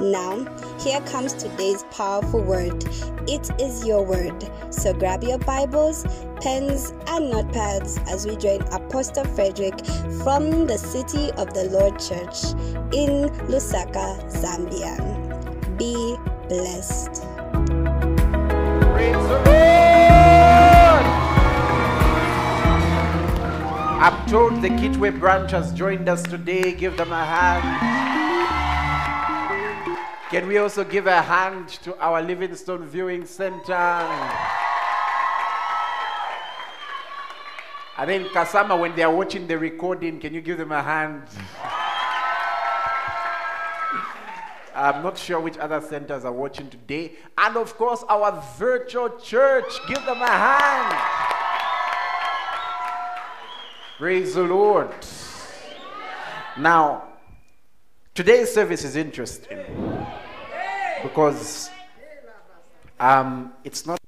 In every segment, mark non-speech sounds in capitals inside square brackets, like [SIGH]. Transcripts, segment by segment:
Now, here comes today's powerful word. It is your word. So grab your Bibles, pens, and notepads as we join Apostle Frederick from the City of the Lord Church in Lusaka, Zambia. Be blessed. I'm told the Kitwe branch has joined us today. Give them a hand. Can we also give a hand to our Livingstone Viewing Center? I then Kasama, when they are watching the recording, can you give them a hand? I'm not sure which other centers are watching today. And of course, our virtual church. Give them a hand. Praise the Lord. Now, today's service is interesting because um, it's not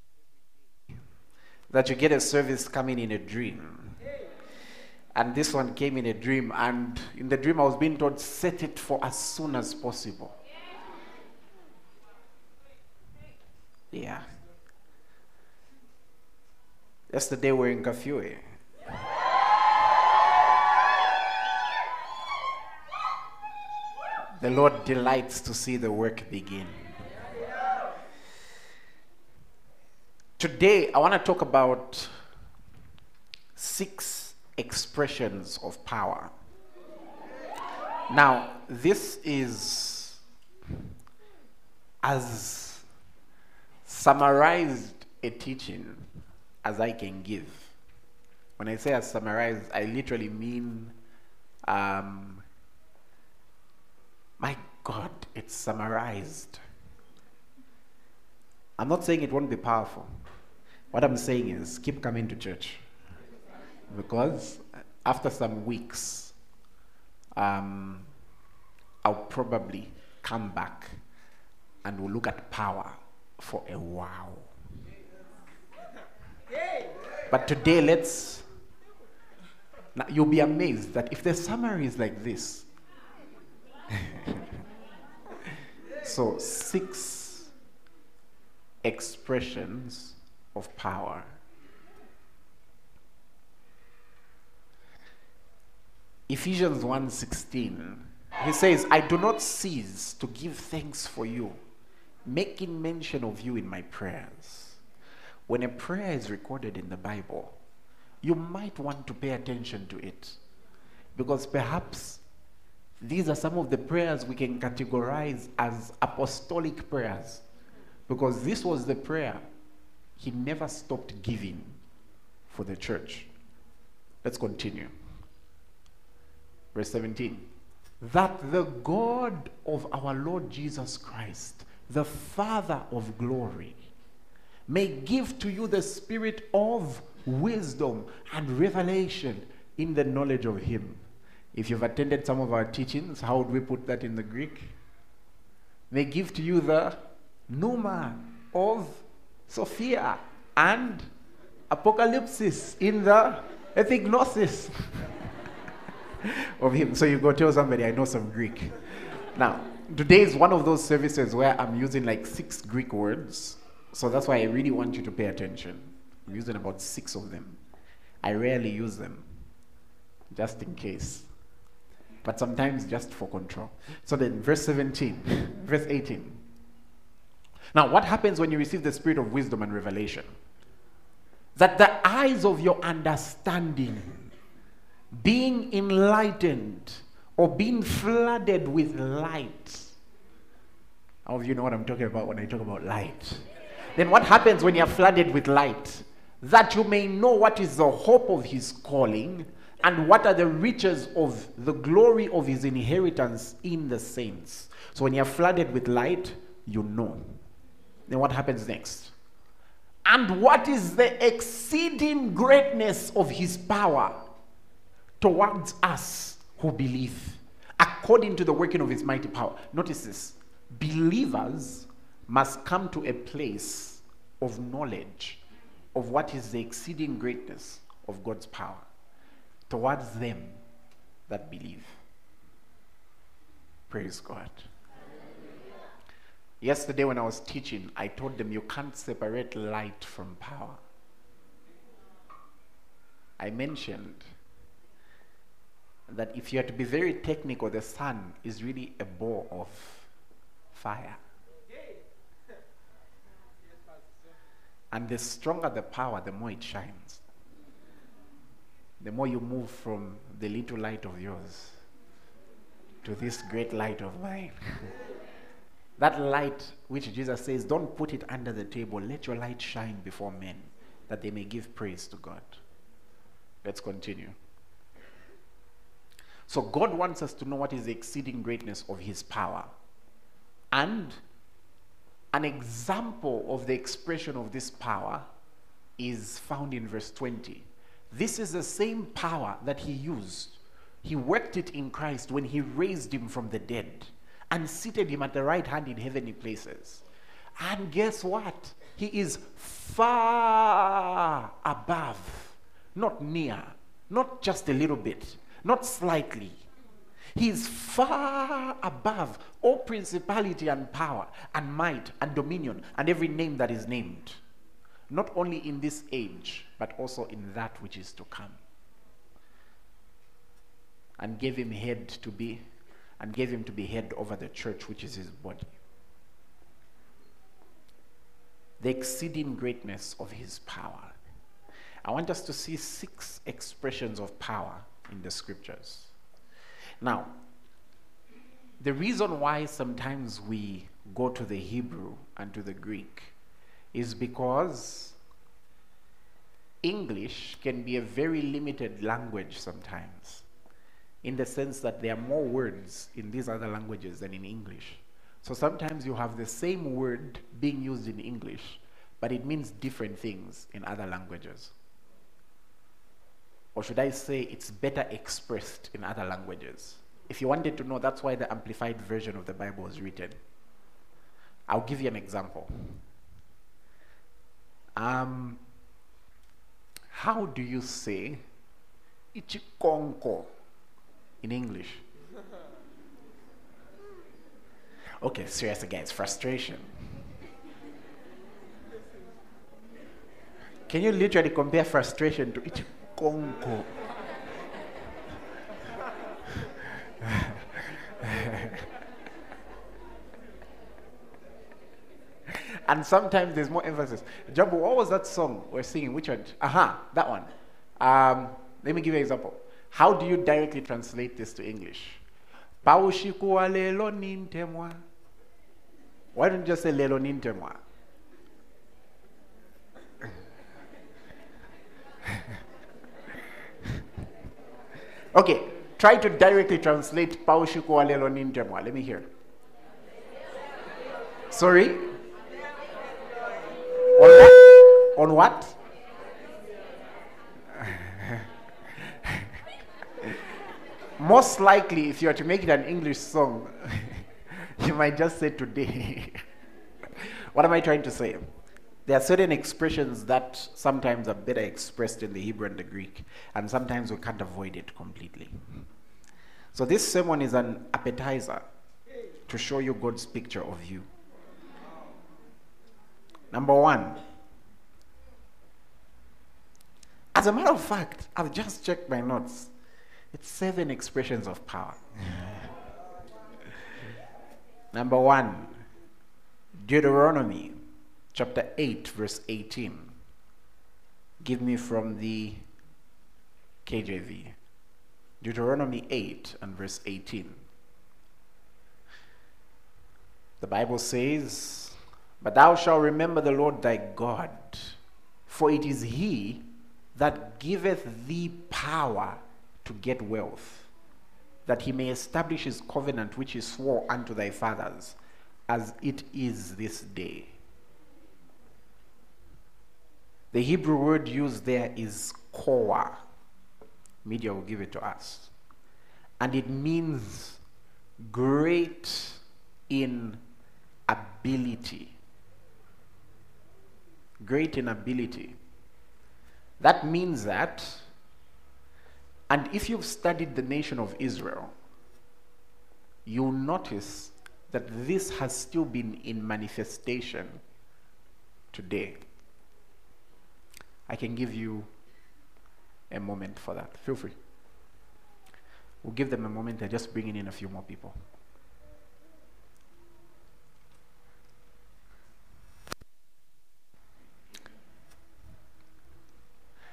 that you get a service coming in a dream. And this one came in a dream, and in the dream, I was being told, set it for as soon as possible. Yeah. Yesterday, we were in Kafue. The Lord delights to see the work begin. Today, I want to talk about six expressions of power. Now, this is as summarized a teaching as I can give. When I say as summarized, I literally mean, um, my God, it's summarized. I'm not saying it won't be powerful. What I'm saying is keep coming to church. Because after some weeks, um, I'll probably come back and we'll look at power for a while. But today, let's. Now, you'll be amazed that if the summary is like this, [LAUGHS] so six expressions of power. Ephesians 1:16 he says I do not cease to give thanks for you making mention of you in my prayers when a prayer is recorded in the bible you might want to pay attention to it because perhaps these are some of the prayers we can categorize as apostolic prayers because this was the prayer he never stopped giving for the church. Let's continue. Verse 17. That the God of our Lord Jesus Christ, the Father of glory, may give to you the spirit of wisdom and revelation in the knowledge of Him. If you've attended some of our teachings, how would we put that in the Greek? May give to you the pneuma of Sophia and apocalypse in the epignosis [LAUGHS] of him. So you go tell somebody, I know some Greek. Now, today is one of those services where I'm using like six Greek words. So that's why I really want you to pay attention. I'm using about six of them. I rarely use them, just in case. But sometimes just for control. So then, verse 17, verse 18. Now, what happens when you receive the spirit of wisdom and revelation? That the eyes of your understanding being enlightened or being flooded with light. How of you know what I'm talking about when I talk about light? Then what happens when you're flooded with light? That you may know what is the hope of his calling and what are the riches of the glory of his inheritance in the saints. So when you're flooded with light, you know. Then what happens next? And what is the exceeding greatness of his power towards us who believe, according to the working of his mighty power? Notice this believers must come to a place of knowledge of what is the exceeding greatness of God's power towards them that believe. Praise God. Yesterday, when I was teaching, I told them you can't separate light from power. I mentioned that if you are to be very technical, the sun is really a ball of fire. And the stronger the power, the more it shines. The more you move from the little light of yours to this great light of mine. [LAUGHS] that light which Jesus says, don't put it under the table. Let your light shine before men that they may give praise to God. Let's continue. So, God wants us to know what is the exceeding greatness of His power. And an example of the expression of this power is found in verse 20. This is the same power that he used. He worked it in Christ when he raised him from the dead and seated him at the right hand in heavenly places. And guess what? He is far above, not near, not just a little bit, not slightly, he is far above all principality and power and might and dominion and every name that is named, not only in this age, but also in that which is to come. And gave him head to be, and gave him to be head over the church, which is his body. The exceeding greatness of his power. I want us to see six expressions of power in the scriptures. Now, the reason why sometimes we go to the Hebrew and to the Greek is because English can be a very limited language sometimes, in the sense that there are more words in these other languages than in English. So sometimes you have the same word being used in English, but it means different things in other languages. Or should I say it's better expressed in other languages? If you wanted to know, that's why the amplified version of the Bible was written. I'll give you an example. Um, how do you say ichikonko in English? Okay, seriously, guys, frustration. Can you literally compare frustration to ichikonko? [LAUGHS] and sometimes there's more emphasis. Jumbo, what was that song we're singing? Which one? Aha, uh-huh, that one. Um, let me give you an example. How do you directly translate this to English? Why don't you just say lelo nintemwa? okay, Try to directly translate Paushiku Alelo Ninjamwa. Let me hear. Sorry? On what? On what? Most likely, if you are to make it an English song, [LAUGHS] you might just say today. [LAUGHS] what am I trying to say? There are certain expressions that sometimes are better expressed in the Hebrew and the Greek, and sometimes we can't avoid it completely. So this sermon is an appetizer to show you God's picture of you. Number one, as a matter of fact, I've just checked my notes. It's seven expressions of power. [LAUGHS] Number one, Deuteronomy chapter 8, verse 18. Give me from the KJV. Deuteronomy 8 and verse 18. The Bible says, But thou shalt remember the Lord thy God, for it is he that giveth thee power to get wealth, that he may establish his covenant which he swore unto thy fathers, as it is this day. The Hebrew word used there is koa. Media will give it to us. And it means great in ability. Great in ability. That means that, and if you've studied the nation of Israel, you'll notice that this has still been in manifestation today. I can give you a moment for that. Feel free. We'll give them a moment. They're just bringing in a few more people.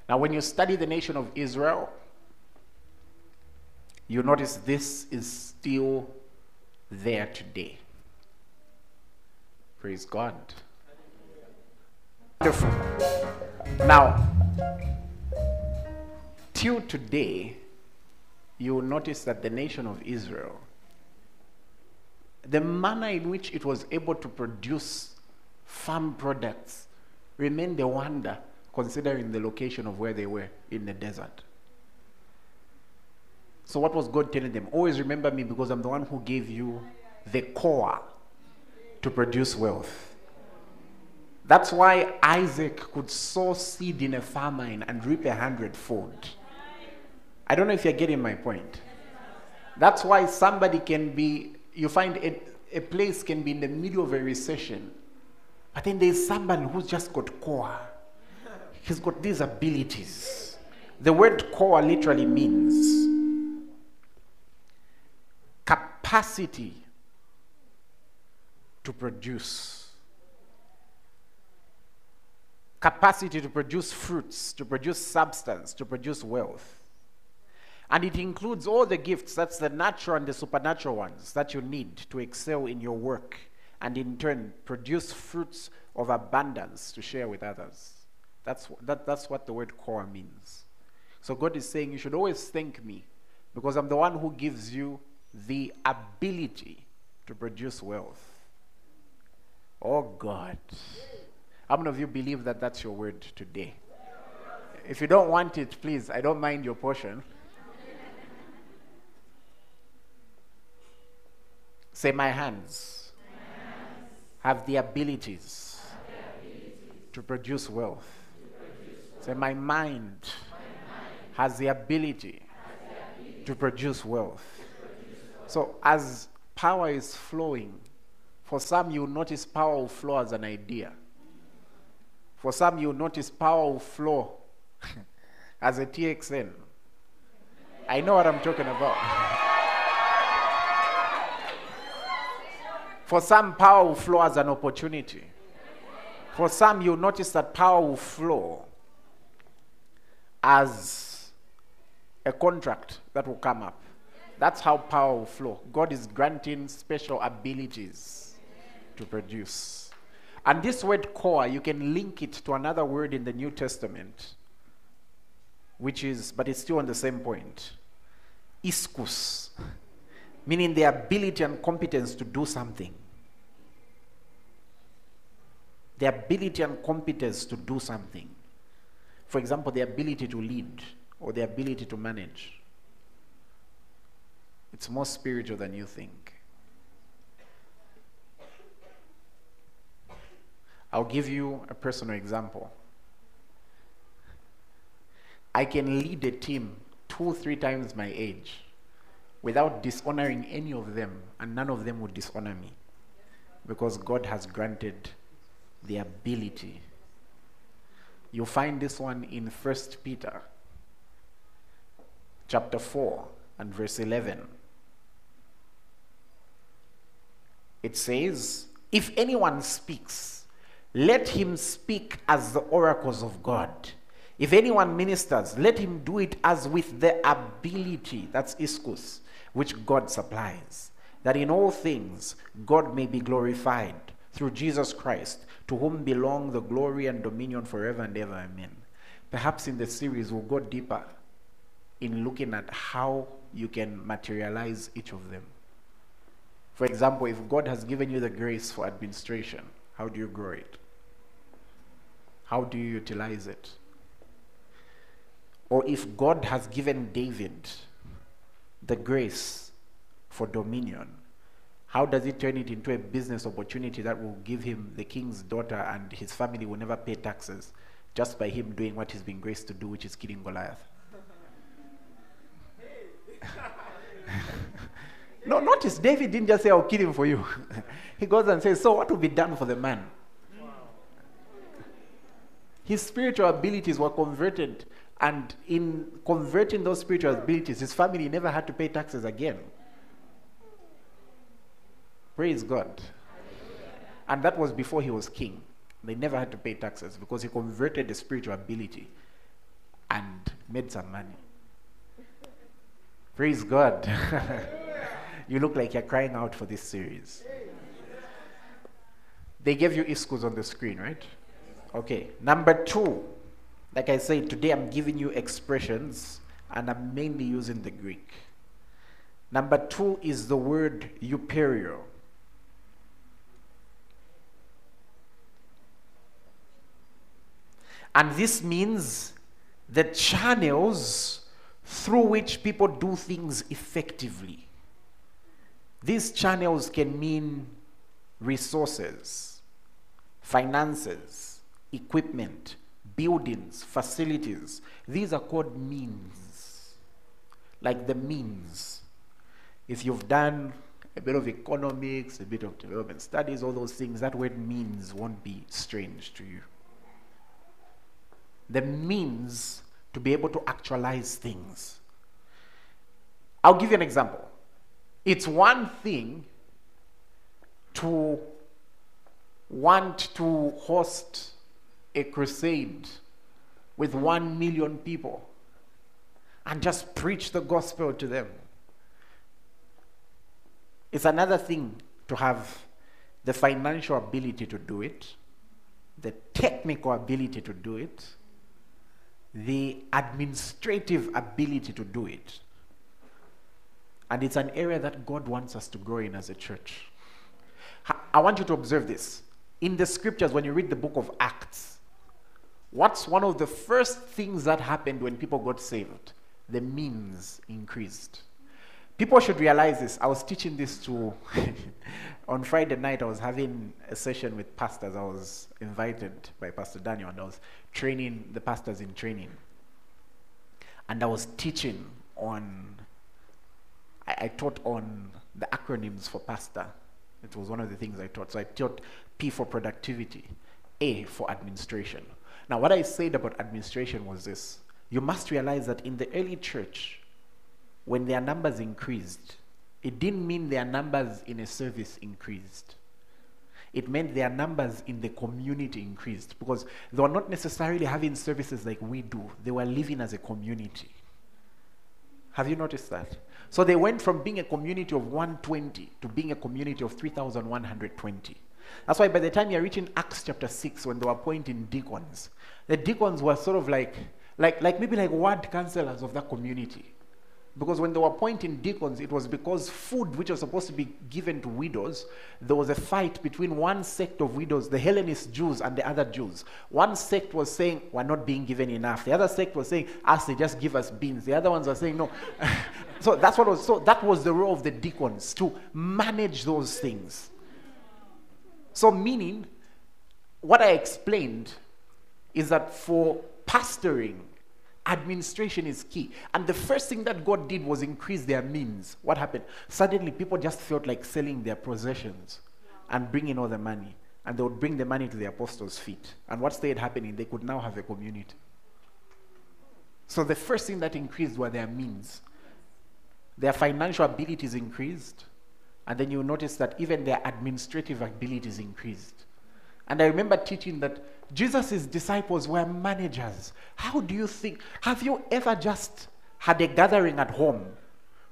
Now, when you study the nation of Israel, you notice this is still there today. Praise God. Wonderful. Now, till today, you will notice that the nation of Israel, the manner in which it was able to produce farm products remained a wonder considering the location of where they were in the desert. So, what was God telling them? Always remember me because I'm the one who gave you the core to produce wealth. That's why Isaac could sow seed in a famine and reap a hundredfold. I don't know if you're getting my point. That's why somebody can be, you find a, a place can be in the middle of a recession, but then there's somebody who's just got core. He's got these abilities. The word core literally means capacity to produce. Capacity to produce fruits, to produce substance, to produce wealth. And it includes all the gifts, that's the natural and the supernatural ones that you need to excel in your work and in turn produce fruits of abundance to share with others. That's, that, that's what the word core means. So God is saying you should always thank me because I'm the one who gives you the ability to produce wealth. Oh God. How many of you believe that that's your word today? If you don't want it, please, I don't mind your portion. Say, my hands, my hands have, the abilities, have the abilities to produce wealth. To produce wealth. Say, my mind, my mind has, the has the ability to produce wealth. So, as power is flowing, for some you notice power will flow as an idea. For some you notice power will flow [LAUGHS] as a TXN. I know what I'm talking about. For some, power will flow as an opportunity. For some, you'll notice that power will flow as a contract that will come up. That's how power will flow. God is granting special abilities to produce. And this word core, you can link it to another word in the New Testament, which is, but it's still on the same point. Ischus meaning the ability and competence to do something. The ability and competence to do something. For example, the ability to lead or the ability to manage. It's more spiritual than you think. I'll give you a personal example. I can lead a team two, three times my age without dishonoring any of them, and none of them would dishonor me because God has granted the ability. You find this one in 1 Peter chapter 4 and verse 11. It says, If anyone speaks, let him speak as the oracles of God. If anyone ministers, let him do it as with the ability, that's ischus, which God supplies, that in all things God may be glorified through Jesus Christ, to whom belong the glory and dominion forever and ever. Amen. Perhaps in the series we'll go deeper in looking at how you can materialize each of them. For example, if God has given you the grace for administration, how do you grow it? How do you utilize it? Or if God has given David the grace for dominion, how does he turn it into a business opportunity that will give him the king's daughter and his family will never pay taxes just by him doing what he's been graced to do, which is killing Goliath? [LAUGHS] no, notice David didn't just say, I'll kill him for you. [LAUGHS] he goes and says, So what will be done for the man? His spiritual abilities were converted and in converting those spiritual abilities, his family never had to pay taxes again. Praise God. And that was before he was king. They never had to pay taxes because he converted the spiritual ability and made some money. Praise God. [LAUGHS] you look like you're crying out for this series. They gave you ischus on the screen, right? Okay. Number two. Like I said, today I'm giving you expressions and I'm mainly using the Greek. Number two is the word euporia. And this means the channels through which people do things effectively. These channels can mean resources, finances, equipment, buildings, facilities. These are called means, like the means. If you've done a bit of economics, a bit of development studies, all those things, that word means won't be strange to you. The means to be able to actualize things. I'll give you an example. It's one thing to want to host a crusade with one million people and just preach the gospel to them. It's another thing to have the financial ability to do it, the technical ability to do it, the administrative ability to do it. And it's an area that God wants us to grow in as a church. I want you to observe this. In the scriptures, when you read the book of Acts, What's one of the first things that happened when people got saved? The means increased. People should realize this. I was teaching this to, [LAUGHS] on Friday night, I was having a session with pastors. I was invited by Pastor Daniel, and I was training the pastors in training. And I was teaching on, I, I taught on the acronyms for pastor. It was one of the things I taught. So I taught P for productivity, A for administration, now, what I said about administration was this you must realize that in the early church, when their numbers increased, it didn't mean their numbers in a service increased. It meant their numbers in the community increased because they were not necessarily having services like we do, they were living as a community. Have you noticed that? So they went from being a community of 120 to being a community of 3,120. That's why by the time you're reaching Acts chapter 6, when they were appointing deacons, the deacons were sort of like, like, like maybe like ward counselors of that community. Because when they were appointing deacons, it was because food which was supposed to be given to widows, there was a fight between one sect of widows, the Hellenist Jews, and the other Jews. One sect was saying, We're not being given enough. The other sect was saying, As they just give us beans. The other ones were saying, No. [LAUGHS] so that's what was so that was the role of the deacons to manage those things. So, meaning, what I explained is that for pastoring, administration is key. And the first thing that God did was increase their means. What happened? Suddenly, people just felt like selling their possessions and bringing all the money. And they would bring the money to the apostles' feet. And what started happening? They could now have a community. So the first thing that increased were their means. Their financial abilities increased. And then you notice that even their administrative abilities increased. And I remember teaching that Jesus' disciples were managers. How do you think? Have you ever just had a gathering at home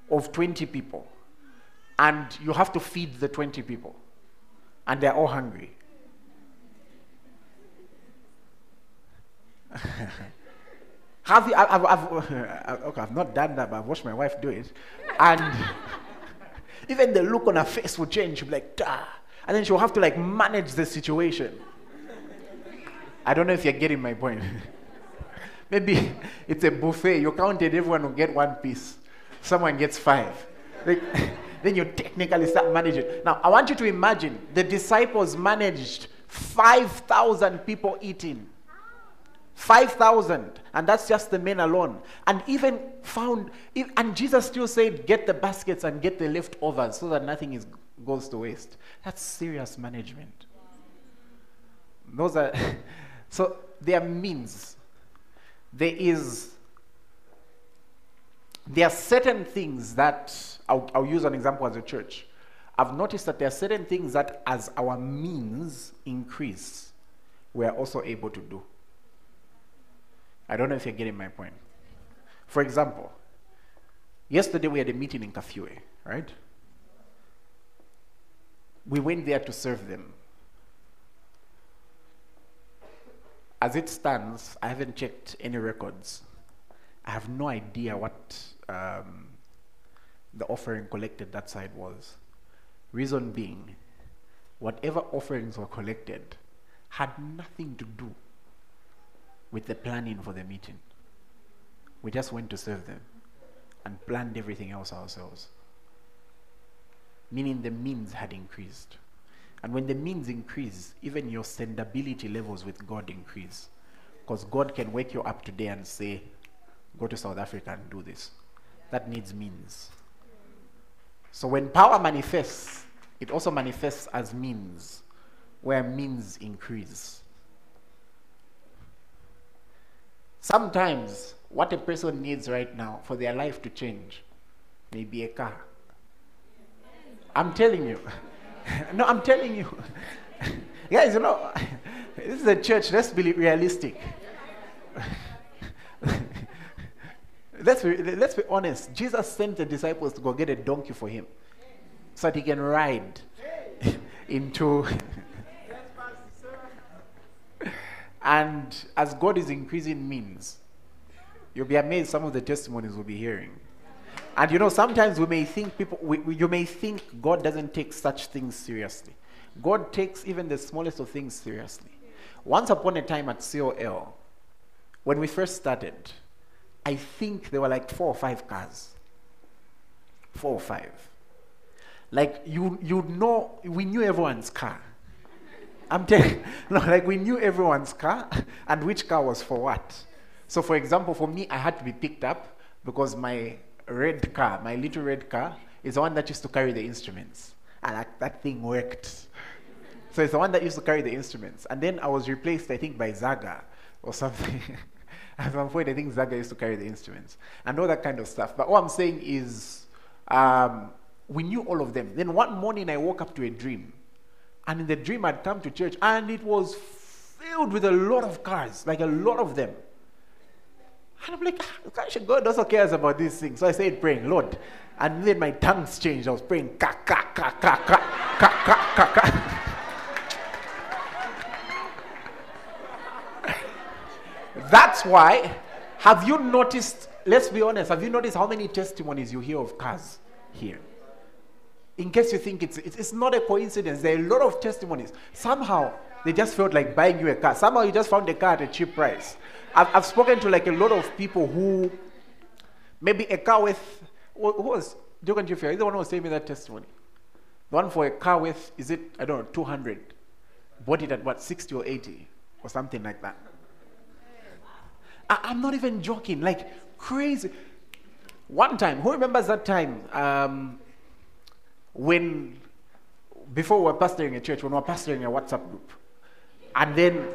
of 20 people and you have to feed the 20 people and they're all hungry? [LAUGHS] have you, I've, I've, [LAUGHS] okay, I've not done that, but I've watched my wife do it. And [LAUGHS] even the look on her face will change. She'll be like, Dah. And then she'll have to like manage the situation. I don't know if you're getting my point. [LAUGHS] Maybe it's a buffet. You counted, everyone will get one piece. Someone gets five. Like, [LAUGHS] then you technically start managing. Now, I want you to imagine the disciples managed 5,000 people eating. 5,000. And that's just the men alone. And even found, and Jesus still said, get the baskets and get the leftovers so that nothing is, goes to waste. That's serious management. Those are, [LAUGHS] so there are means. There is, there are certain things that, I'll, I'll use an example as a church. I've noticed that there are certain things that as our means increase, we are also able to do. I don't know if you're getting my point. For example, yesterday we had a meeting in Kafue, right? We went there to serve them. As it stands, I haven't checked any records. I have no idea what um, the offering collected that side was. Reason being, whatever offerings were collected had nothing to do with the planning for the meeting. We just went to serve them and planned everything else ourselves. Meaning the means had increased. And when the means increase, even your sendability levels with God increase. Because God can wake you up today and say, go to South Africa and do this. That needs means. So when power manifests, it also manifests as means, where means increase. Sometimes, what a person needs right now for their life to change may be a car. I'm telling you. [LAUGHS] no, I'm telling you. [LAUGHS] Guys, you know, [LAUGHS] this is a church, let's be realistic. let's, be, let's be honest. Jesus sent the disciples to go get a donkey for him so that he can ride into And as God is increasing means, you'll be amazed some of the testimonies we'll be hearing. And you know, sometimes we may think people, we, we, you may think God doesn't take such things seriously. God takes even the smallest of things seriously. Once upon a time at COL, when we first started, I think there were like four or five cars. Four or five. Like you, you know, we knew everyone's car. I'm telling [LAUGHS] no, like we knew everyone's car and which car was for what. So, for example, for me, I had to be picked up because my red car, my little red car, is the one that used to carry the instruments. And that, that thing worked. So it's the one that used to carry the instruments. And then I was replaced, I think, by Zaga or something. [LAUGHS] At some point, I think Zaga used to carry the instruments and all that kind of stuff. But what I'm saying is, um, we knew all of them. Then one morning, I woke up to a dream and in the dream, I'd come to church and it was filled with a lot of cars, like a lot of them. And I'm like, God also cares about these things. So I started praying, Lord. And then my tongues changed. I was praying, ka, ka, ka, ka, ka, ka, ka, ka, ka. [LAUGHS] That's why, have you noticed, let's be honest, have you noticed how many testimonies you hear of cars here? in case you think it's, it's not a coincidence, there are a lot of testimonies. Somehow, they just felt like buying you a car. Somehow, you just found a car at a cheap price. I've, I've spoken to like a lot of people who maybe a car with, who was Jogan Jeffrey, is the one who was me that testimony. The one for a car with, is it, I don't know, 200. Bought it at what, 60 or 80 or something like that. I, I'm not even joking, like crazy. One time, who remembers that time? Um, when, before we were pastoring a church, when we were pastoring a WhatsApp group, and then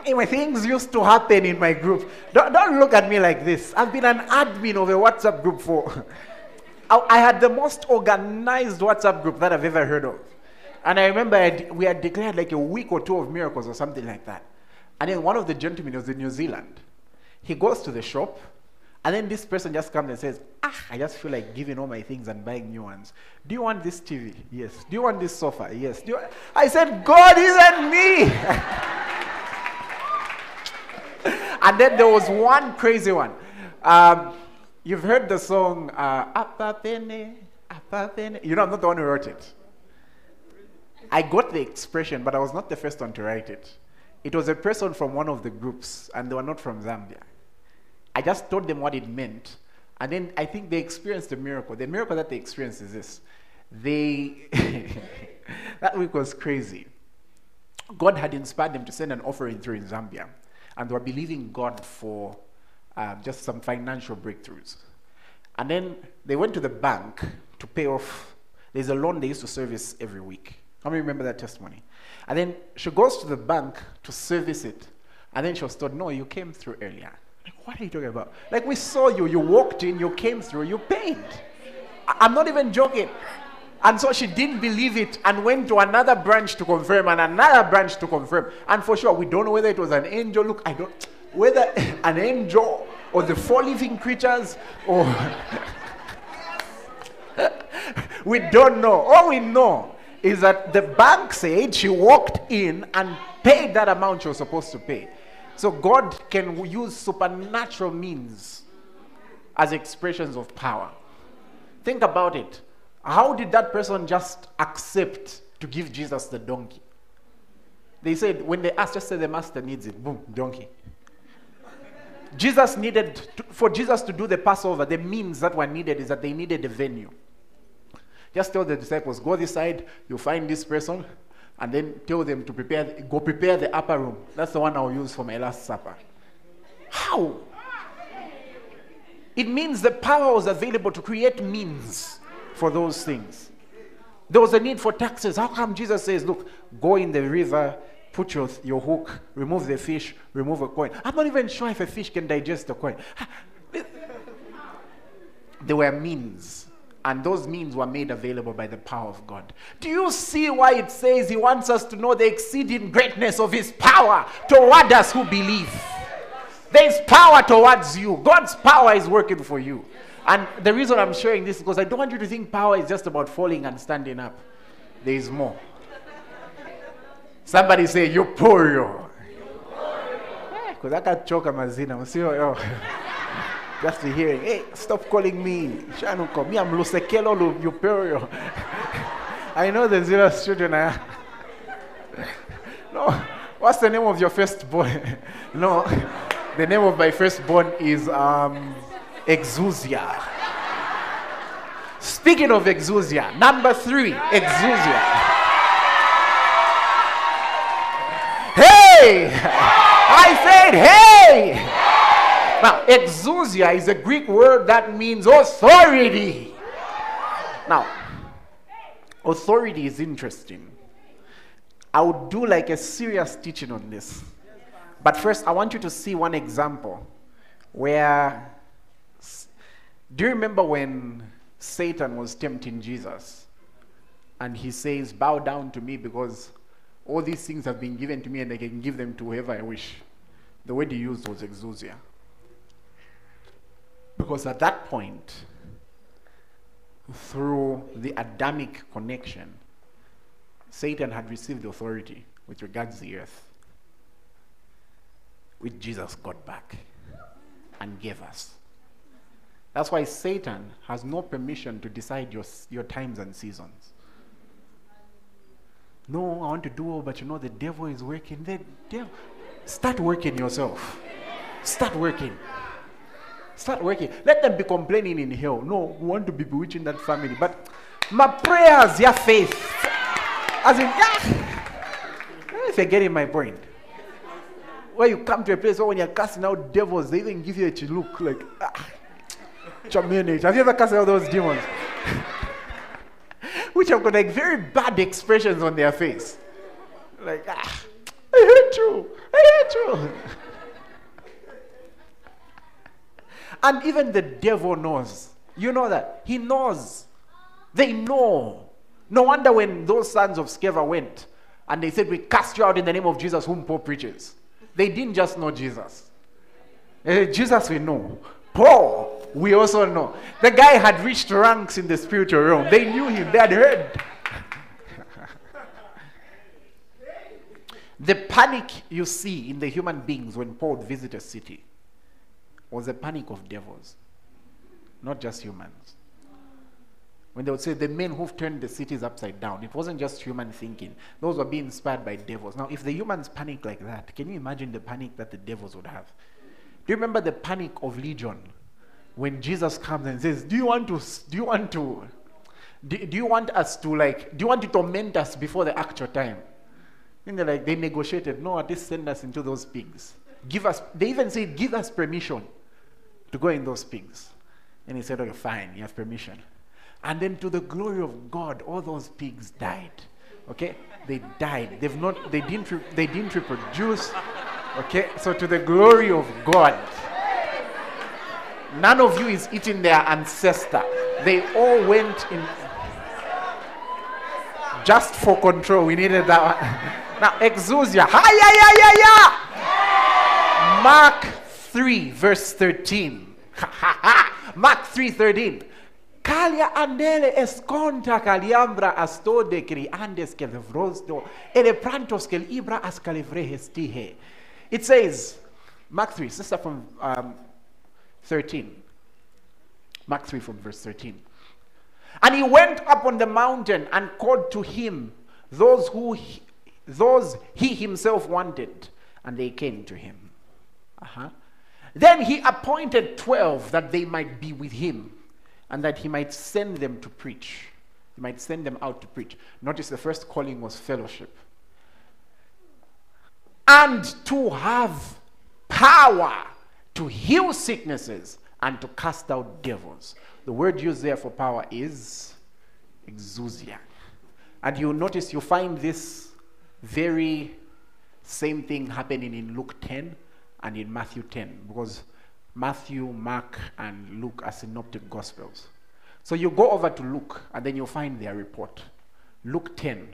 anyway, things used to happen in my group. Don't, don't look at me like this. I've been an admin of a WhatsApp group for. [LAUGHS] I, I had the most organized WhatsApp group that I've ever heard of. And I remember I'd- we had declared like a week or two of miracles or something like that. And then one of the gentlemen was in New Zealand. He goes to the shop, and then this person just comes and says, Ah, I just feel like giving all my things and buying new ones. Do you want this TV? Yes. Do you want this sofa? Yes. I said, God isn't me. [LAUGHS] and then there was one crazy one. Um, you've heard the song uh, Apa Pene, Apa Pene. You know, I'm not the one who wrote it. I got the expression, but I was not the first one to write it. It was a person from one of the groups, and they were not from Zambia. I just told them what it meant, and then I think they experienced a miracle. The miracle that they experienced is this: they [LAUGHS] that week was crazy. God had inspired them to send an offering through in Zambia, and they were believing God for um, just some financial breakthroughs. And then they went to the bank to pay off. There's a loan they used to service every week. How many remember that testimony? And then she goes to the bank to service it. And then she was told, No, you came through earlier. Like, what are you talking about? Like, we saw you, you walked in, you came through, you paid. I- I'm not even joking. And so she didn't believe it and went to another branch to confirm and another branch to confirm. And for sure, we don't know whether it was an angel. Look, I don't, whether [LAUGHS] an angel or the four living creatures or. [LAUGHS] we don't know. All we know is that the bank said she walked in and paid that amount she was supposed to pay. So God can use supernatural means as expressions of power. Think about it. How did that person just accept to give Jesus the donkey? They said, when they asked, just say the master needs it. Boom, donkey. Jesus needed, to, for Jesus to do the Passover, the means that were needed is that they needed a venue. Just tell the disciples, go this side, you find this person, and then tell them to prepare, go prepare the upper room. That's the one I'll use for my last supper. How? It means the power was available to create means for those things. There was a need for taxes. How come Jesus says, look, go in the river, put your, your hook, remove the fish, remove a coin? I'm not even sure if a fish can digest a coin. [LAUGHS] There were means, and those means were made available by the power of God. Do you see why it says He wants us to know the exceeding greatness of His power toward us who believe? There is power towards you. God's power is working for you. And the reason I'm sharing this is because I don't want you to think power is just about falling and standing up. There is more. Somebody say, you Euphoria. Because I can't choke mazina. I'm serious, yo. Just to hearing, hey, stop calling me. Shanuko. Me, I'm Lusekelo Lu- Euphoria. [LAUGHS] I know the zero children. I... [LAUGHS] No. What's the name of your firstborn? [LAUGHS] no. The name of my firstborn is um, Exousia. Speaking of Exousia, number three, Exousia. Hey! I said, hey! Now, exousia is a Greek word that means authority. Now, authority is interesting. I would do like a serious teaching on this. But first, I want you to see one example where. Do you remember when Satan was tempting Jesus? And he says, Bow down to me because all these things have been given to me and I can give them to whoever I wish. The word he used was exousia. Because at that point, through the Adamic connection, Satan had received authority with regards the earth, which Jesus got back and gave us. That's why Satan has no permission to decide your, your times and seasons. No, I want to do all, but you know the devil is working. The devil. Start working yourself. Start working. Start working. Let them be complaining in hell. No, we want to be bewitching that family. But my prayers, your faith. As in, yeah. If you're getting my point. Where you come to a place where when you're casting out devils, they even give you a look like, ah, Chamene. Have you ever cast out those demons? [LAUGHS] Which have got like very bad expressions on their face. Like, ah, I hate you. I hate you. [LAUGHS] And even the devil knows. You know that. He knows. They know No wonder when those sons of Sceva went and they said, We cast you out in the name of Jesus, whom Paul preaches. They didn't just know Jesus. Uh, Jesus, we know. Paul, we also know. The guy had reached ranks in the spiritual realm. They knew him, they had heard. the panic you see in the human beings when Paul visited a city was a panic of devils, not just humans. When they would say the men who've turned the cities upside down, it wasn't just human thinking. Those were being inspired by devils. Now, if the humans panic like that, can you imagine the panic that the devils would have? Do you remember the panic of Legion when Jesus comes and says, "Do you want to? Do you want to? Do, do you want us to like? Do you want to torment us before the actual time?" And they're like, they negotiated. No, at least send us into those pigs. Give us. They even said, "Give us permission to go in those pigs." And he said, "Okay, fine. You have permission." And then to the glory of God, all those pigs died. Okay? They died. They've not they didn't they didn't reproduce. Okay? So to the glory of God. None of you is eating their ancestor. They all went in just for control. We needed that one. [LAUGHS] Now, exousia. Hi, yeah, yeah, yeah, yeah. Mark 3, verse 13. Mark 3, 13. Calia andele esconta caliambra astode cri andes que vrosdo ele prantos que libra as calivrehe It says, Mark 3, sister from um, 13. Mark 3 from verse 13. And he went up on the mountain and called to him those who he, those he himself wanted, and they came to him. Uh-huh. Then he appointed twelve that they might be with him and that he might send them to preach. He might send them out to preach. Notice the first calling was fellowship. And to have power to heal sicknesses and to cast out devils. The word used there for power is exousia. And you'll notice you find this very same thing happening in Luke 10 and in Matthew 10 because Matthew, Mark, and Luke are synoptic gospels. So you go over to Luke and then you'll find their report. Luke 10.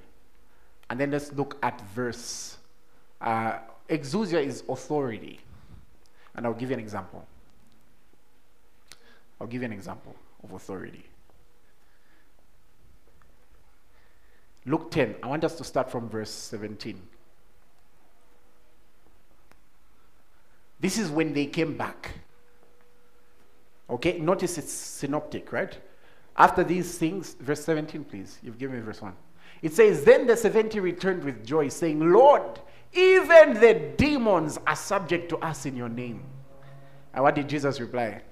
And then let's look at verse. Uh, exousia is authority. And I'll give you an example. I'll give you an example of authority. Luke 10. I want us to start from verse 17. This is when they came back. Okay, notice it's synoptic, right? After these things, verse 17, please. You've given me verse 1. It says, Then the 70 returned with joy, saying, Lord, even the demons are subject to us in your name. And what did Jesus reply?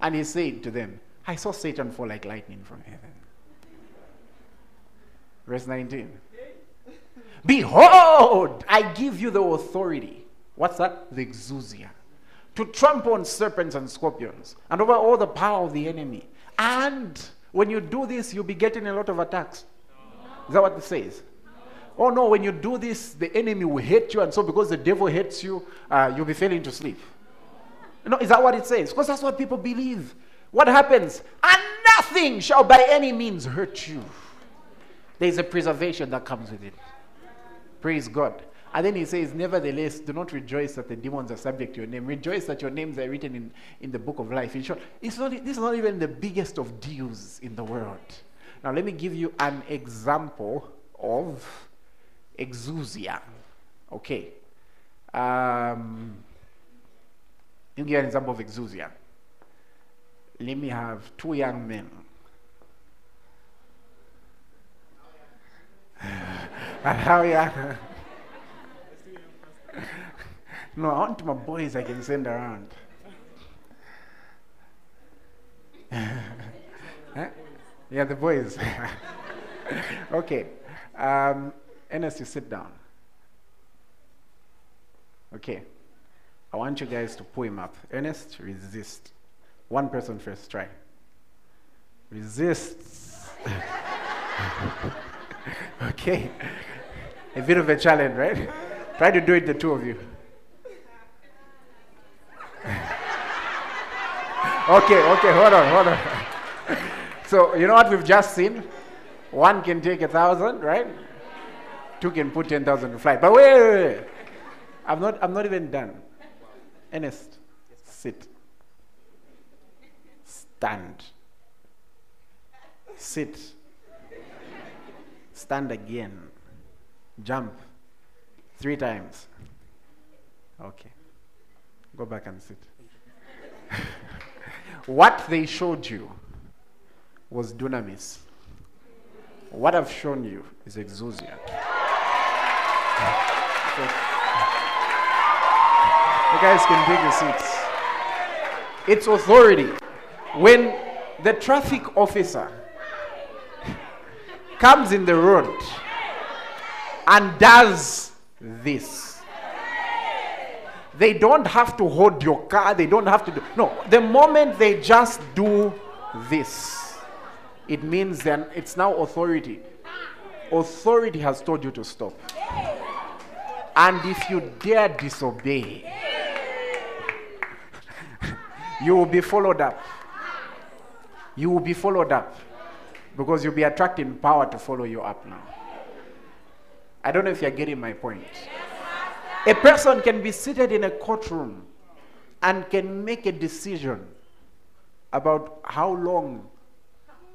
And he said to them, I saw Satan fall like lightning from heaven. Verse 19. Behold, I give you the authority. What's that? The exousia to trample on serpents and scorpions and over all the power of the enemy. And when you do this, you'll be getting a lot of attacks. Is that what it says? Oh no, when you do this, the enemy will hate you, and so because the devil hates you, uh, you'll be failing to sleep. No, is that what it says? Because that's what people believe. What happens? And nothing shall by any means hurt you. There's a preservation that comes with it. Praise God. And then he says, Nevertheless, do not rejoice that the demons are subject to your name. Rejoice that your names are written in, in the book of life. In short, it's not, this is not even the biggest of deals in the world. Now, let me give you an example of exousia. Okay. Um, me give you an example of exousia. Let me have two young men. and [LAUGHS] how young? [LAUGHS] No, I want my boys I can send around. [LAUGHS] Yeah, the boys. okay. Um, Ernest, you sit down. Okay. I want you guys to pull him up. Ernest, resist. One person first, try. Resist. [LAUGHS] okay. A bit of a challenge, right? Try to do it, the two of you. [LAUGHS] okay, okay, hold on, hold on. [LAUGHS] so, you know what we've just seen? One can take a thousand, right? Two can put 10,000 to flight. But wait, wait, wait. I'm not, I'm not even done. Ernest, sit. Stand. Sit. Stand again. Jump. Three times. Okay. Go back and sit. [LAUGHS] what they showed you was dunamis. What I've shown you is exousia. You guys can take your seats. It's authority. When the traffic officer comes in the road and does this, they don't have to hold your car, they don't have to do. No, the moment they just do this, it means then it's now authority. Authority has told you to stop. And if you dare disobey, you will be followed up. You will be followed up because you'll be attracting power to follow you up now. I don't know if you're getting my point. A person can be seated in a courtroom and can make a decision about how long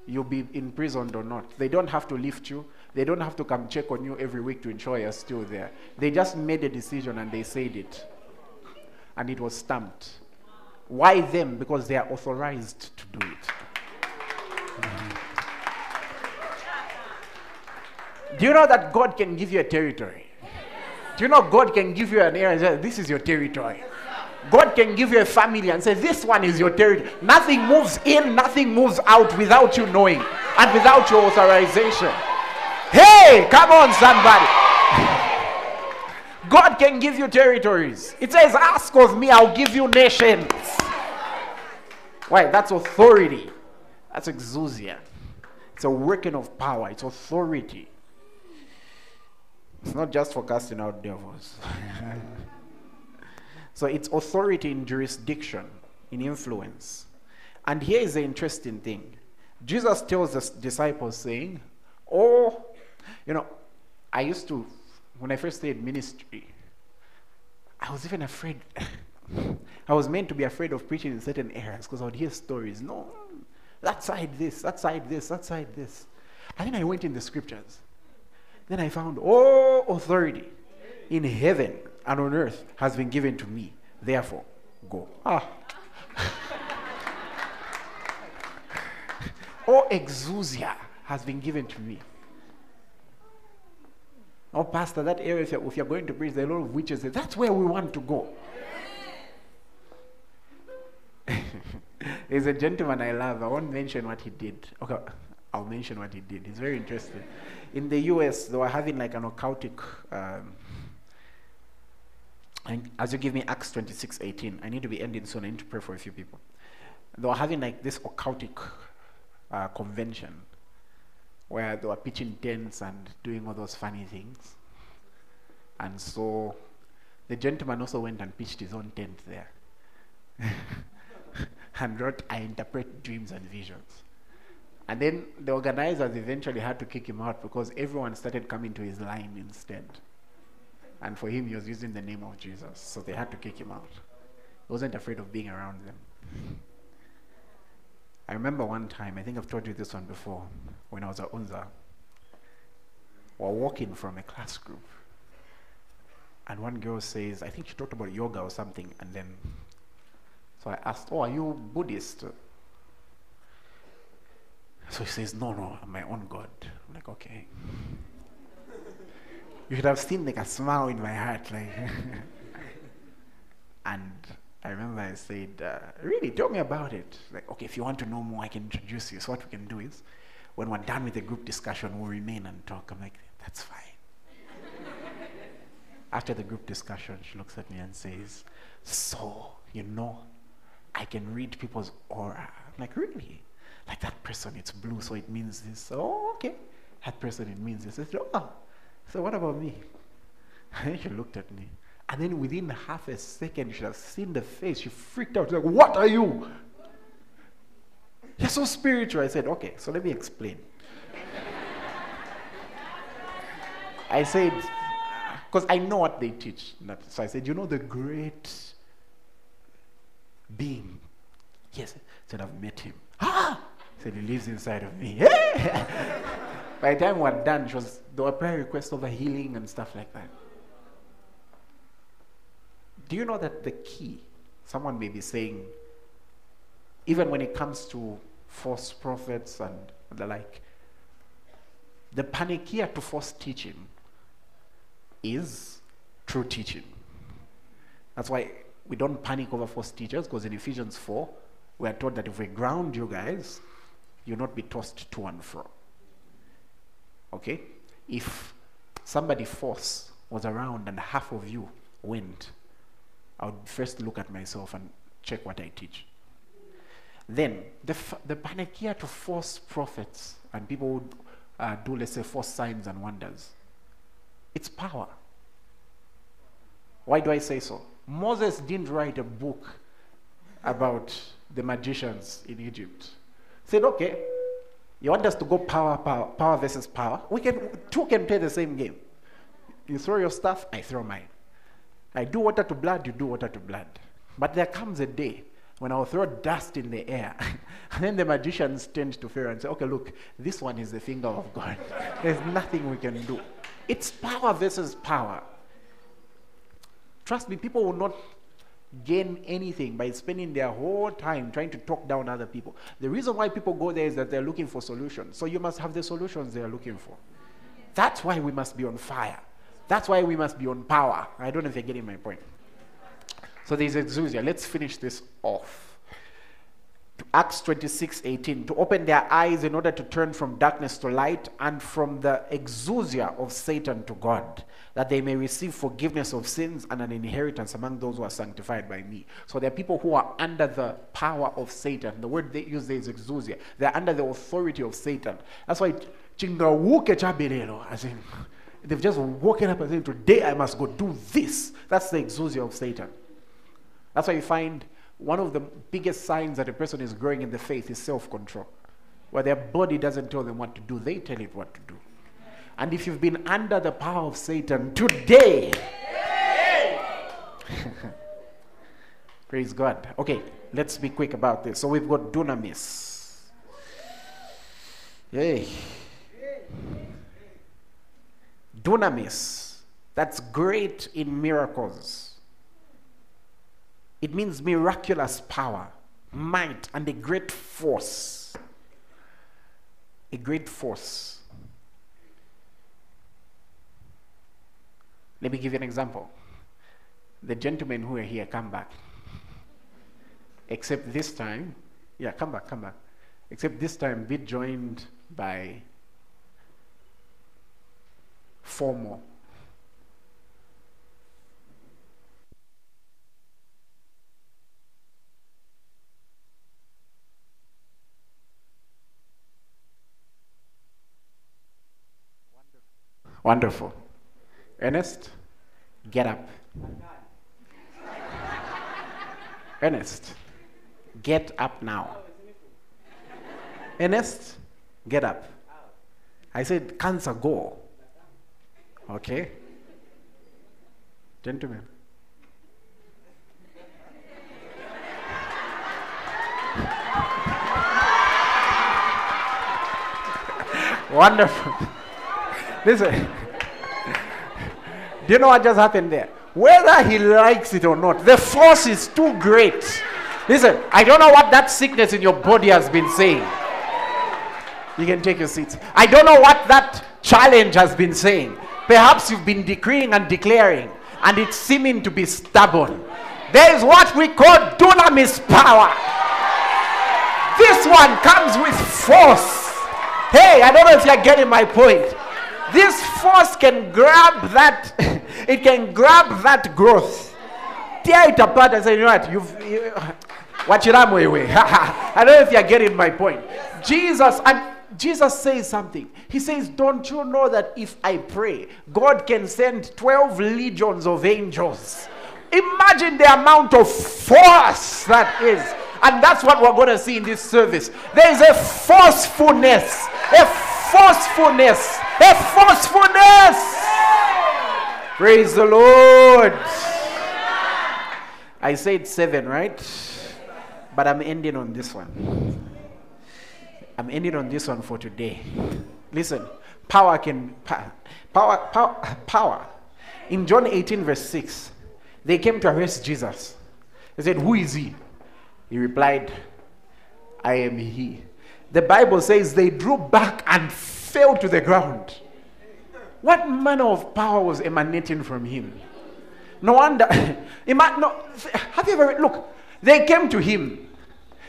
you'll be imprisoned or not. They don't have to lift you. They don't have to come check on you every week to ensure you're still there. They just made a decision and they said it. And it was stamped. Why them? Because they are authorized to do it. Do you know that God can give you a territory? Do you know God can give you an area and say, This is your territory? God can give you a family and say, This one is your territory. Nothing moves in, nothing moves out without you knowing and without your authorization. Hey, come on, somebody. God can give you territories. It says, Ask of me, I'll give you nations. Why? That's authority. That's exousia. It's a working of power, it's authority. It's not just for casting out devils. [LAUGHS] so it's authority in jurisdiction, in influence. And here is the interesting thing Jesus tells the disciples, saying, Oh, you know, I used to, when I first started ministry, I was even afraid. [LAUGHS] I was meant to be afraid of preaching in certain areas because I would hear stories. No, that side this, that side this, that side this. And then I went in the scriptures. Then I found all authority in heaven and on earth has been given to me. Therefore, go. Ah. [LAUGHS] all exousia has been given to me. Oh, Pastor, that area, if you're, going to preach, there are a lot of witches. That's where we want to go. [LAUGHS] There's a gentleman I love. I won't mention what he did. Okay, I'll mention what he did. It's very interesting. In the US, they were having like an occultic. Um, and as you give me Acts 26 18, I need to be ending soon. I need to pray for a few people. They were having like this occultic uh, convention where they were pitching tents and doing all those funny things. And so the gentleman also went and pitched his own tent there [LAUGHS] and wrote, I interpret dreams and visions. And then the organizers eventually had to kick him out because everyone started coming to his line instead. And for him, he was using the name of Jesus. So they had to kick him out. He wasn't afraid of being around them. I remember one time, I think I've told you this one before, when I was at Unza. We were walking from a class group. And one girl says, I think she talked about yoga or something. And then, so I asked, Oh, are you Buddhist? So she says, No, no, I'm my own God. I'm like, Okay. You should have seen like a smile in my heart. Like [LAUGHS] and I remember I said, uh, Really, tell me about it. Like, okay, if you want to know more, I can introduce you. So what we can do is, when we're done with the group discussion, we'll remain and talk. I'm like, That's fine. [LAUGHS] After the group discussion, she looks at me and says, So, you know, I can read people's aura. I'm like, Really? Like that person, it's blue, so it means this. Oh, okay. That person, it means this. I said, oh, so what about me? And [LAUGHS] she looked at me. And then within half a second, you should have seen the face. She freaked out. She's like, what are you? You're so spiritual. I said, okay, so let me explain. I said, because I know what they teach. So I said, you know the great being. Yes, I said I've met him. Ah, said he lives inside of me. [LAUGHS] By the time we were done, it was there were prayer requests over healing and stuff like that. Do you know that the key? Someone may be saying, even when it comes to false prophets and the like, the panacea to false teaching is true teaching. That's why we don't panic over false teachers, because in Ephesians 4, we are told that if we ground you guys, you'll not be tossed to and fro. Okay? If somebody false was around and half of you went, I would first look at myself and check what I teach. Then, the, the panacea to false prophets and people would uh, do, let's say, false signs and wonders, it's power. Why do I say so? Moses didn't write a book about the magicians in Egypt. He said, okay, you want us to go power, power, power versus power? We can, two can play the same game. You throw your stuff, I throw mine. I do water to blood, you do water to blood. But there comes a day when I'll throw dust in the air. [LAUGHS] and then the magicians tend to Pharaoh and say, okay, look, this one is the finger of God. [LAUGHS] There's nothing we can do. It's power versus power. Trust me, people will not gain anything by spending their whole time trying to talk down other people. The reason why people go there is that they're looking for solutions. So you must have the solutions they are looking for. That's why we must be on fire. That's why we must be on power. I don't know if you're getting my point. So there's exousia. Let's finish this off. Acts 26 18, to open their eyes in order to turn from darkness to light and from the exousia of Satan to God, that they may receive forgiveness of sins and an inheritance among those who are sanctified by me. So there are people who are under the power of Satan. The word they use there is exousia. They're under the authority of Satan. That's why as in they've just woken up and said, Today I must go do this. That's the exousia of Satan. That's why you find one of the biggest signs that a person is growing in the faith is self control. Where their body doesn't tell them what to do, they tell it what to do. And if you've been under the power of Satan today, [LAUGHS] praise God. Okay, let's be quick about this. So we've got dunamis. Yay. Dunamis. That's great in miracles. It means miraculous power, might, and a great force. A great force. Let me give you an example. The gentlemen who are here, come back. Except this time, yeah, come back, come back. Except this time, be joined by four more. Wonderful. Ernest, get up. Ernest, get up now. Ernest, get up. I said, cancer, go. Okay? Gentlemen. [LAUGHS] Wonderful. Listen. [LAUGHS] Do you know what just happened there? Whether he likes it or not, the force is too great. Listen, I don't know what that sickness in your body has been saying. You can take your seats. I don't know what that challenge has been saying. Perhaps you've been decreeing and declaring, and it's seeming to be stubborn. There is what we call dunamis power. This one comes with force. Hey, I don't know if you're getting my point. This force can grab that, [LAUGHS] it can grab that growth, tear it apart and say, you know what, you've, you, [LAUGHS] watch it i'm way. [LAUGHS] I don't know if you're getting my point. Jesus, and Jesus says something. He says, Don't you know that if I pray, God can send 12 legions of angels? Imagine the amount of force that is. And that's what we're going to see in this service. There is a forcefulness, a forcefulness a forcefulness. Praise the Lord. I said seven, right? But I'm ending on this one. I'm ending on this one for today. Listen, power can power power power. In John 18 verse 6, they came to arrest Jesus. They said, "Who is he?" He replied, "I am he." The Bible says they drew back and fell to the ground. What manner of power was emanating from him? No wonder. [LAUGHS] no, have you ever look? They came to him.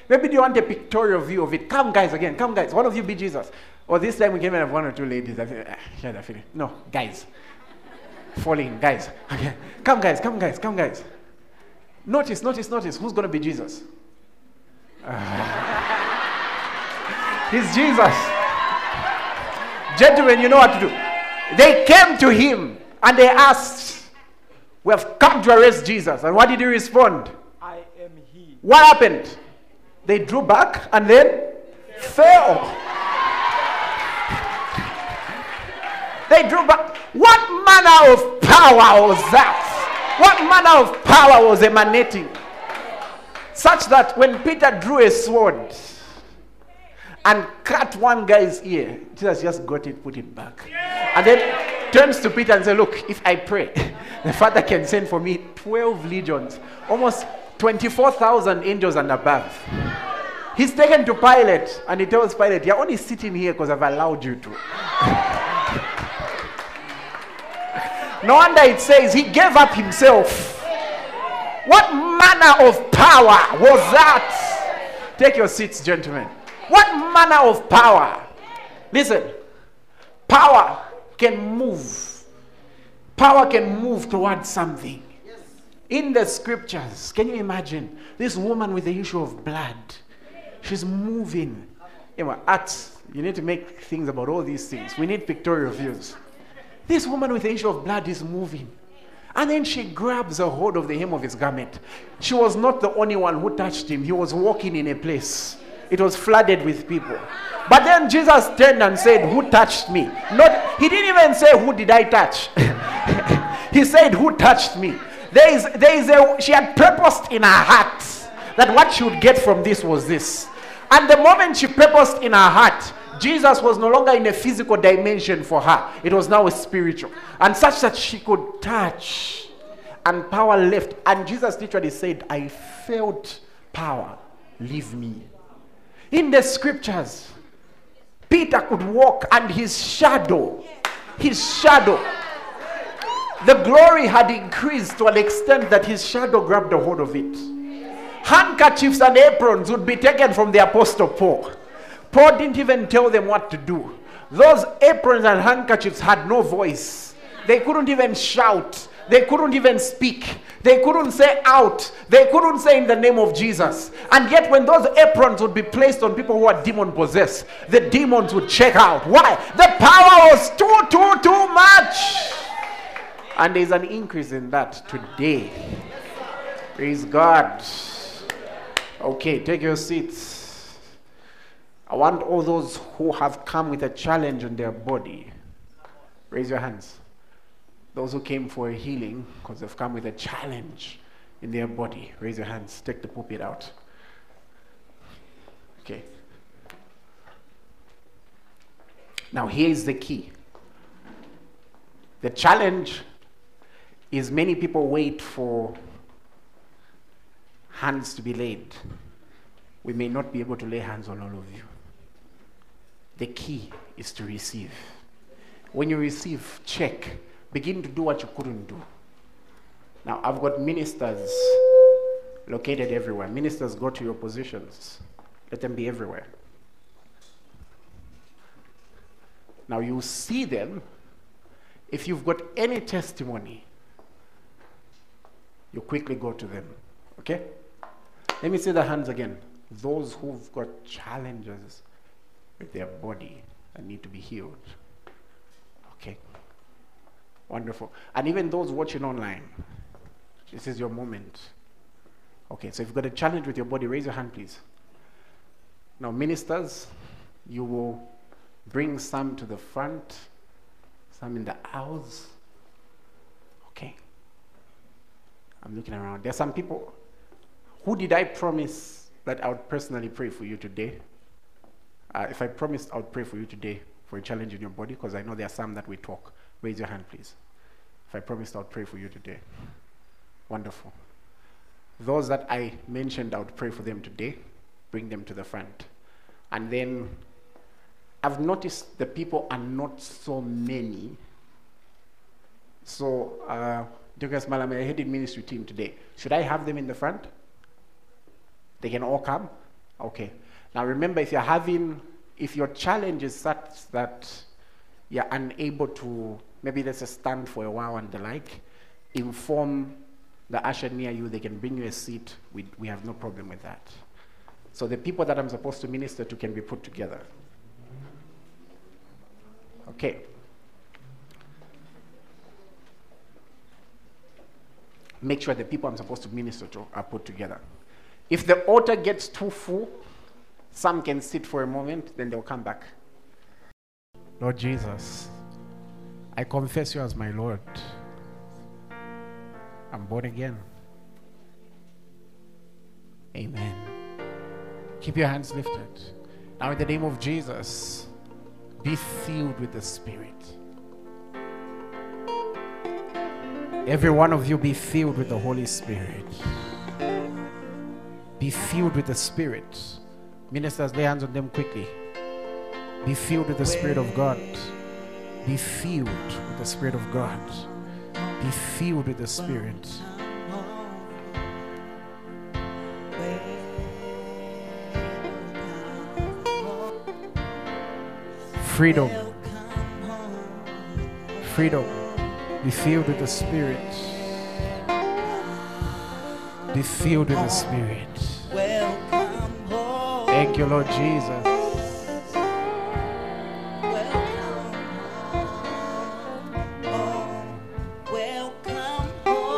Maybe you want a pictorial view of it. Come, guys, again. Come, guys. One of you be Jesus. Or this time we came in have one or two ladies. I feel, ah, I feel. No, guys. Falling, guys. Okay. Come, guys. Come, guys. Come, guys. Notice, notice, notice. Who's going to be Jesus? Uh, [LAUGHS] he's Jesus. Gentlemen, you know what to do. They came to him and they asked, We have come to arrest Jesus. And what did he respond? I am he. What happened? They drew back and then fell. They drew back. What manner of power was that? What manner of power was emanating? Such that when Peter drew a sword and cut one guy's ear, Jesus just got it, put it back. And then turns to Peter and says, Look, if I pray, [LAUGHS] the Father can send for me 12 legions, almost 24,000 angels and above. He's taken to Pilate and he tells Pilate, You're only sitting here because I've allowed you to. [LAUGHS] no wonder it says he gave up himself. What manner of power was that? Take your seats, gentlemen. What manner of power? Listen, power can move. Power can move towards something. In the scriptures, can you imagine this woman with the issue of blood? She's moving. You know, arts, you need to make things about all these things. We need pictorial views. This woman with the issue of blood is moving. And then she grabs a hold of the hem of his garment. She was not the only one who touched him, he was walking in a place. It was flooded with people. But then Jesus turned and said, Who touched me? Not, he didn't even say, Who did I touch? [LAUGHS] he said, Who touched me? There is, there is a, she had purposed in her heart that what she would get from this was this. And the moment she purposed in her heart, Jesus was no longer in a physical dimension for her. It was now a spiritual. And such that she could touch and power left. And Jesus literally said, I felt power leave me. In the scriptures, Peter could walk and his shadow, his shadow, the glory had increased to an extent that his shadow grabbed a hold of it. Handkerchiefs and aprons would be taken from the apostle Paul. Paul didn't even tell them what to do. Those aprons and handkerchiefs had no voice. They couldn't even shout. They couldn't even speak. They couldn't say out. They couldn't say in the name of Jesus. And yet, when those aprons would be placed on people who are demon possessed, the demons would check out. Why? The power was too, too, too much. And there's an increase in that today. Praise God. Okay, take your seats. I want all those who have come with a challenge in their body. Raise your hands. Those who came for a healing because they've come with a challenge in their body. Raise your hands. Take the pulpit out. Okay. Now, here's the key the challenge is many people wait for hands to be laid. We may not be able to lay hands on all of you. The key is to receive. When you receive, check. Begin to do what you couldn't do. Now, I've got ministers located everywhere. Ministers go to your positions, let them be everywhere. Now, you see them. If you've got any testimony, you quickly go to them. Okay? Let me see the hands again. Those who've got challenges with their body and need to be healed. Okay. Wonderful. And even those watching online, this is your moment. Okay, so if you've got a challenge with your body, raise your hand, please. Now, ministers, you will bring some to the front, some in the aisles. I'm looking around. There's some people. Who did I promise that I would personally pray for you today? Uh, if I promised I would pray for you today for a challenge in your body, because I know there are some that we talk. Raise your hand, please. If I promised I would pray for you today. Wonderful. Those that I mentioned I would pray for them today, bring them to the front. And then I've noticed the people are not so many. So, uh, Douglas Malame, I headed ministry team today. Should I have them in the front? They can all come? Okay. Now remember, if you're having, if your challenge is such that you're unable to, maybe there's a stand for a while and the like, inform the usher near you, they can bring you a seat. We, we have no problem with that. So the people that I'm supposed to minister to can be put together. Okay. Make sure the people I'm supposed to minister to are put together. If the altar gets too full, some can sit for a moment, then they'll come back. Lord Jesus, I confess you as my Lord. I'm born again. Amen. Keep your hands lifted. Now, in the name of Jesus, be filled with the Spirit. Every one of you be filled with the Holy Spirit. Be filled with the Spirit. Ministers, lay hands on them quickly. Be filled with the Spirit of God. Be filled with the Spirit of God. Be filled with the Spirit. Freedom. Freedom. Be filled with the Spirit. Be filled with the Spirit. Thank you, Lord Jesus.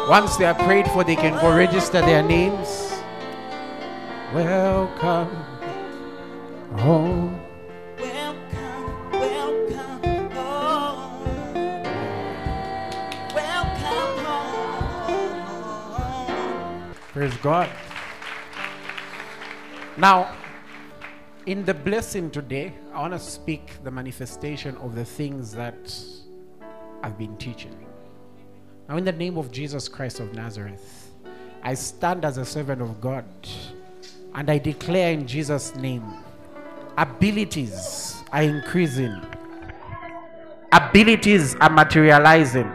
Once they are prayed for, they can go register their names. Welcome home. Praise God. Now, in the blessing today, I want to speak the manifestation of the things that I've been teaching. Now, in the name of Jesus Christ of Nazareth, I stand as a servant of God and I declare in Jesus' name abilities are increasing, abilities are materializing.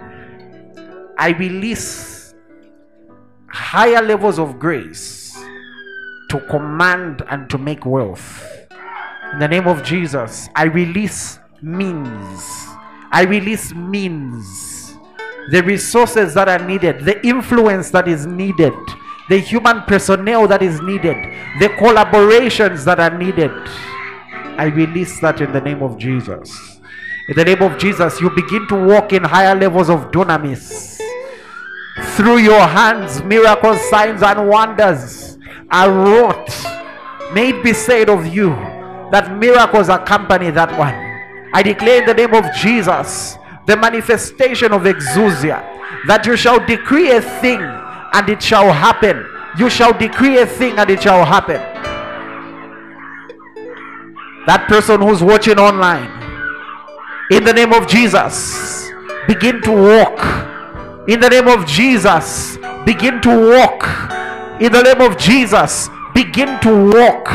I release higher levels of grace to command and to make wealth. In the name of Jesus, I release means. I release means. The resources that are needed, the influence that is needed, the human personnel that is needed, the collaborations that are needed. I release that in the name of Jesus. In the name of Jesus, you begin to walk in higher levels of dunamis. Through your hands, miracles, signs, and wonders are wrought. May it be said of you that miracles accompany that one. I declare in the name of Jesus the manifestation of exousia that you shall decree a thing and it shall happen. You shall decree a thing and it shall happen. That person who's watching online, in the name of Jesus, begin to walk. In the name of Jesus, begin to walk. In the name of Jesus, begin to walk.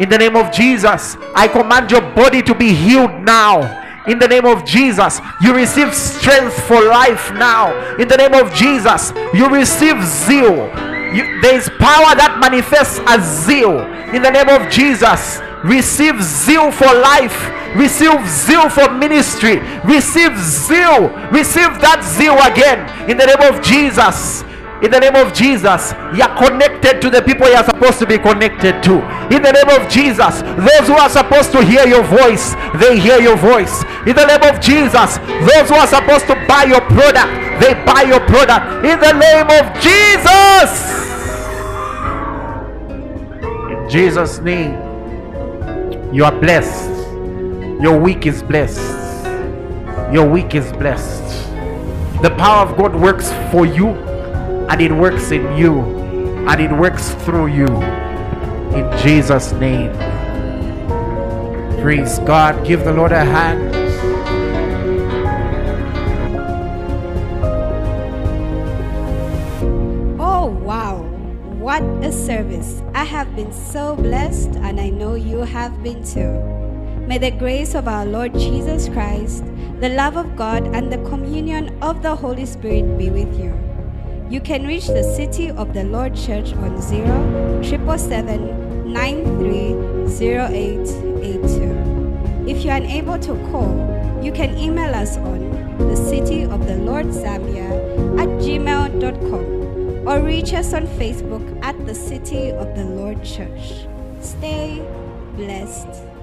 In the name of Jesus, I command your body to be healed now. In the name of Jesus, you receive strength for life now. In the name of Jesus, you receive zeal. You, there is power that manifests as zeal. In the name of Jesus, receive zeal for life. Receive zeal for ministry. Receive zeal. Receive that zeal again. In the name of Jesus. In the name of Jesus, you're connected to the people you're supposed to be connected to. In the name of Jesus, those who are supposed to hear your voice, they hear your voice. In the name of Jesus, those who are supposed to buy your product, they buy your product. In the name of Jesus. In Jesus' name, you are blessed. Your week is blessed. Your week is blessed. The power of God works for you and it works in you and it works through you. In Jesus' name. Praise God. Give the Lord a hand. Oh, wow. What a service. I have been so blessed, and I know you have been too. May the grace of our Lord Jesus Christ, the love of God, and the communion of the Holy Spirit be with you. You can reach the City of the Lord Church on 0 777 930882. If you are unable to call, you can email us on the City of the Lord Zambia at gmail.com or reach us on Facebook at the City of the Lord Church. Stay blessed.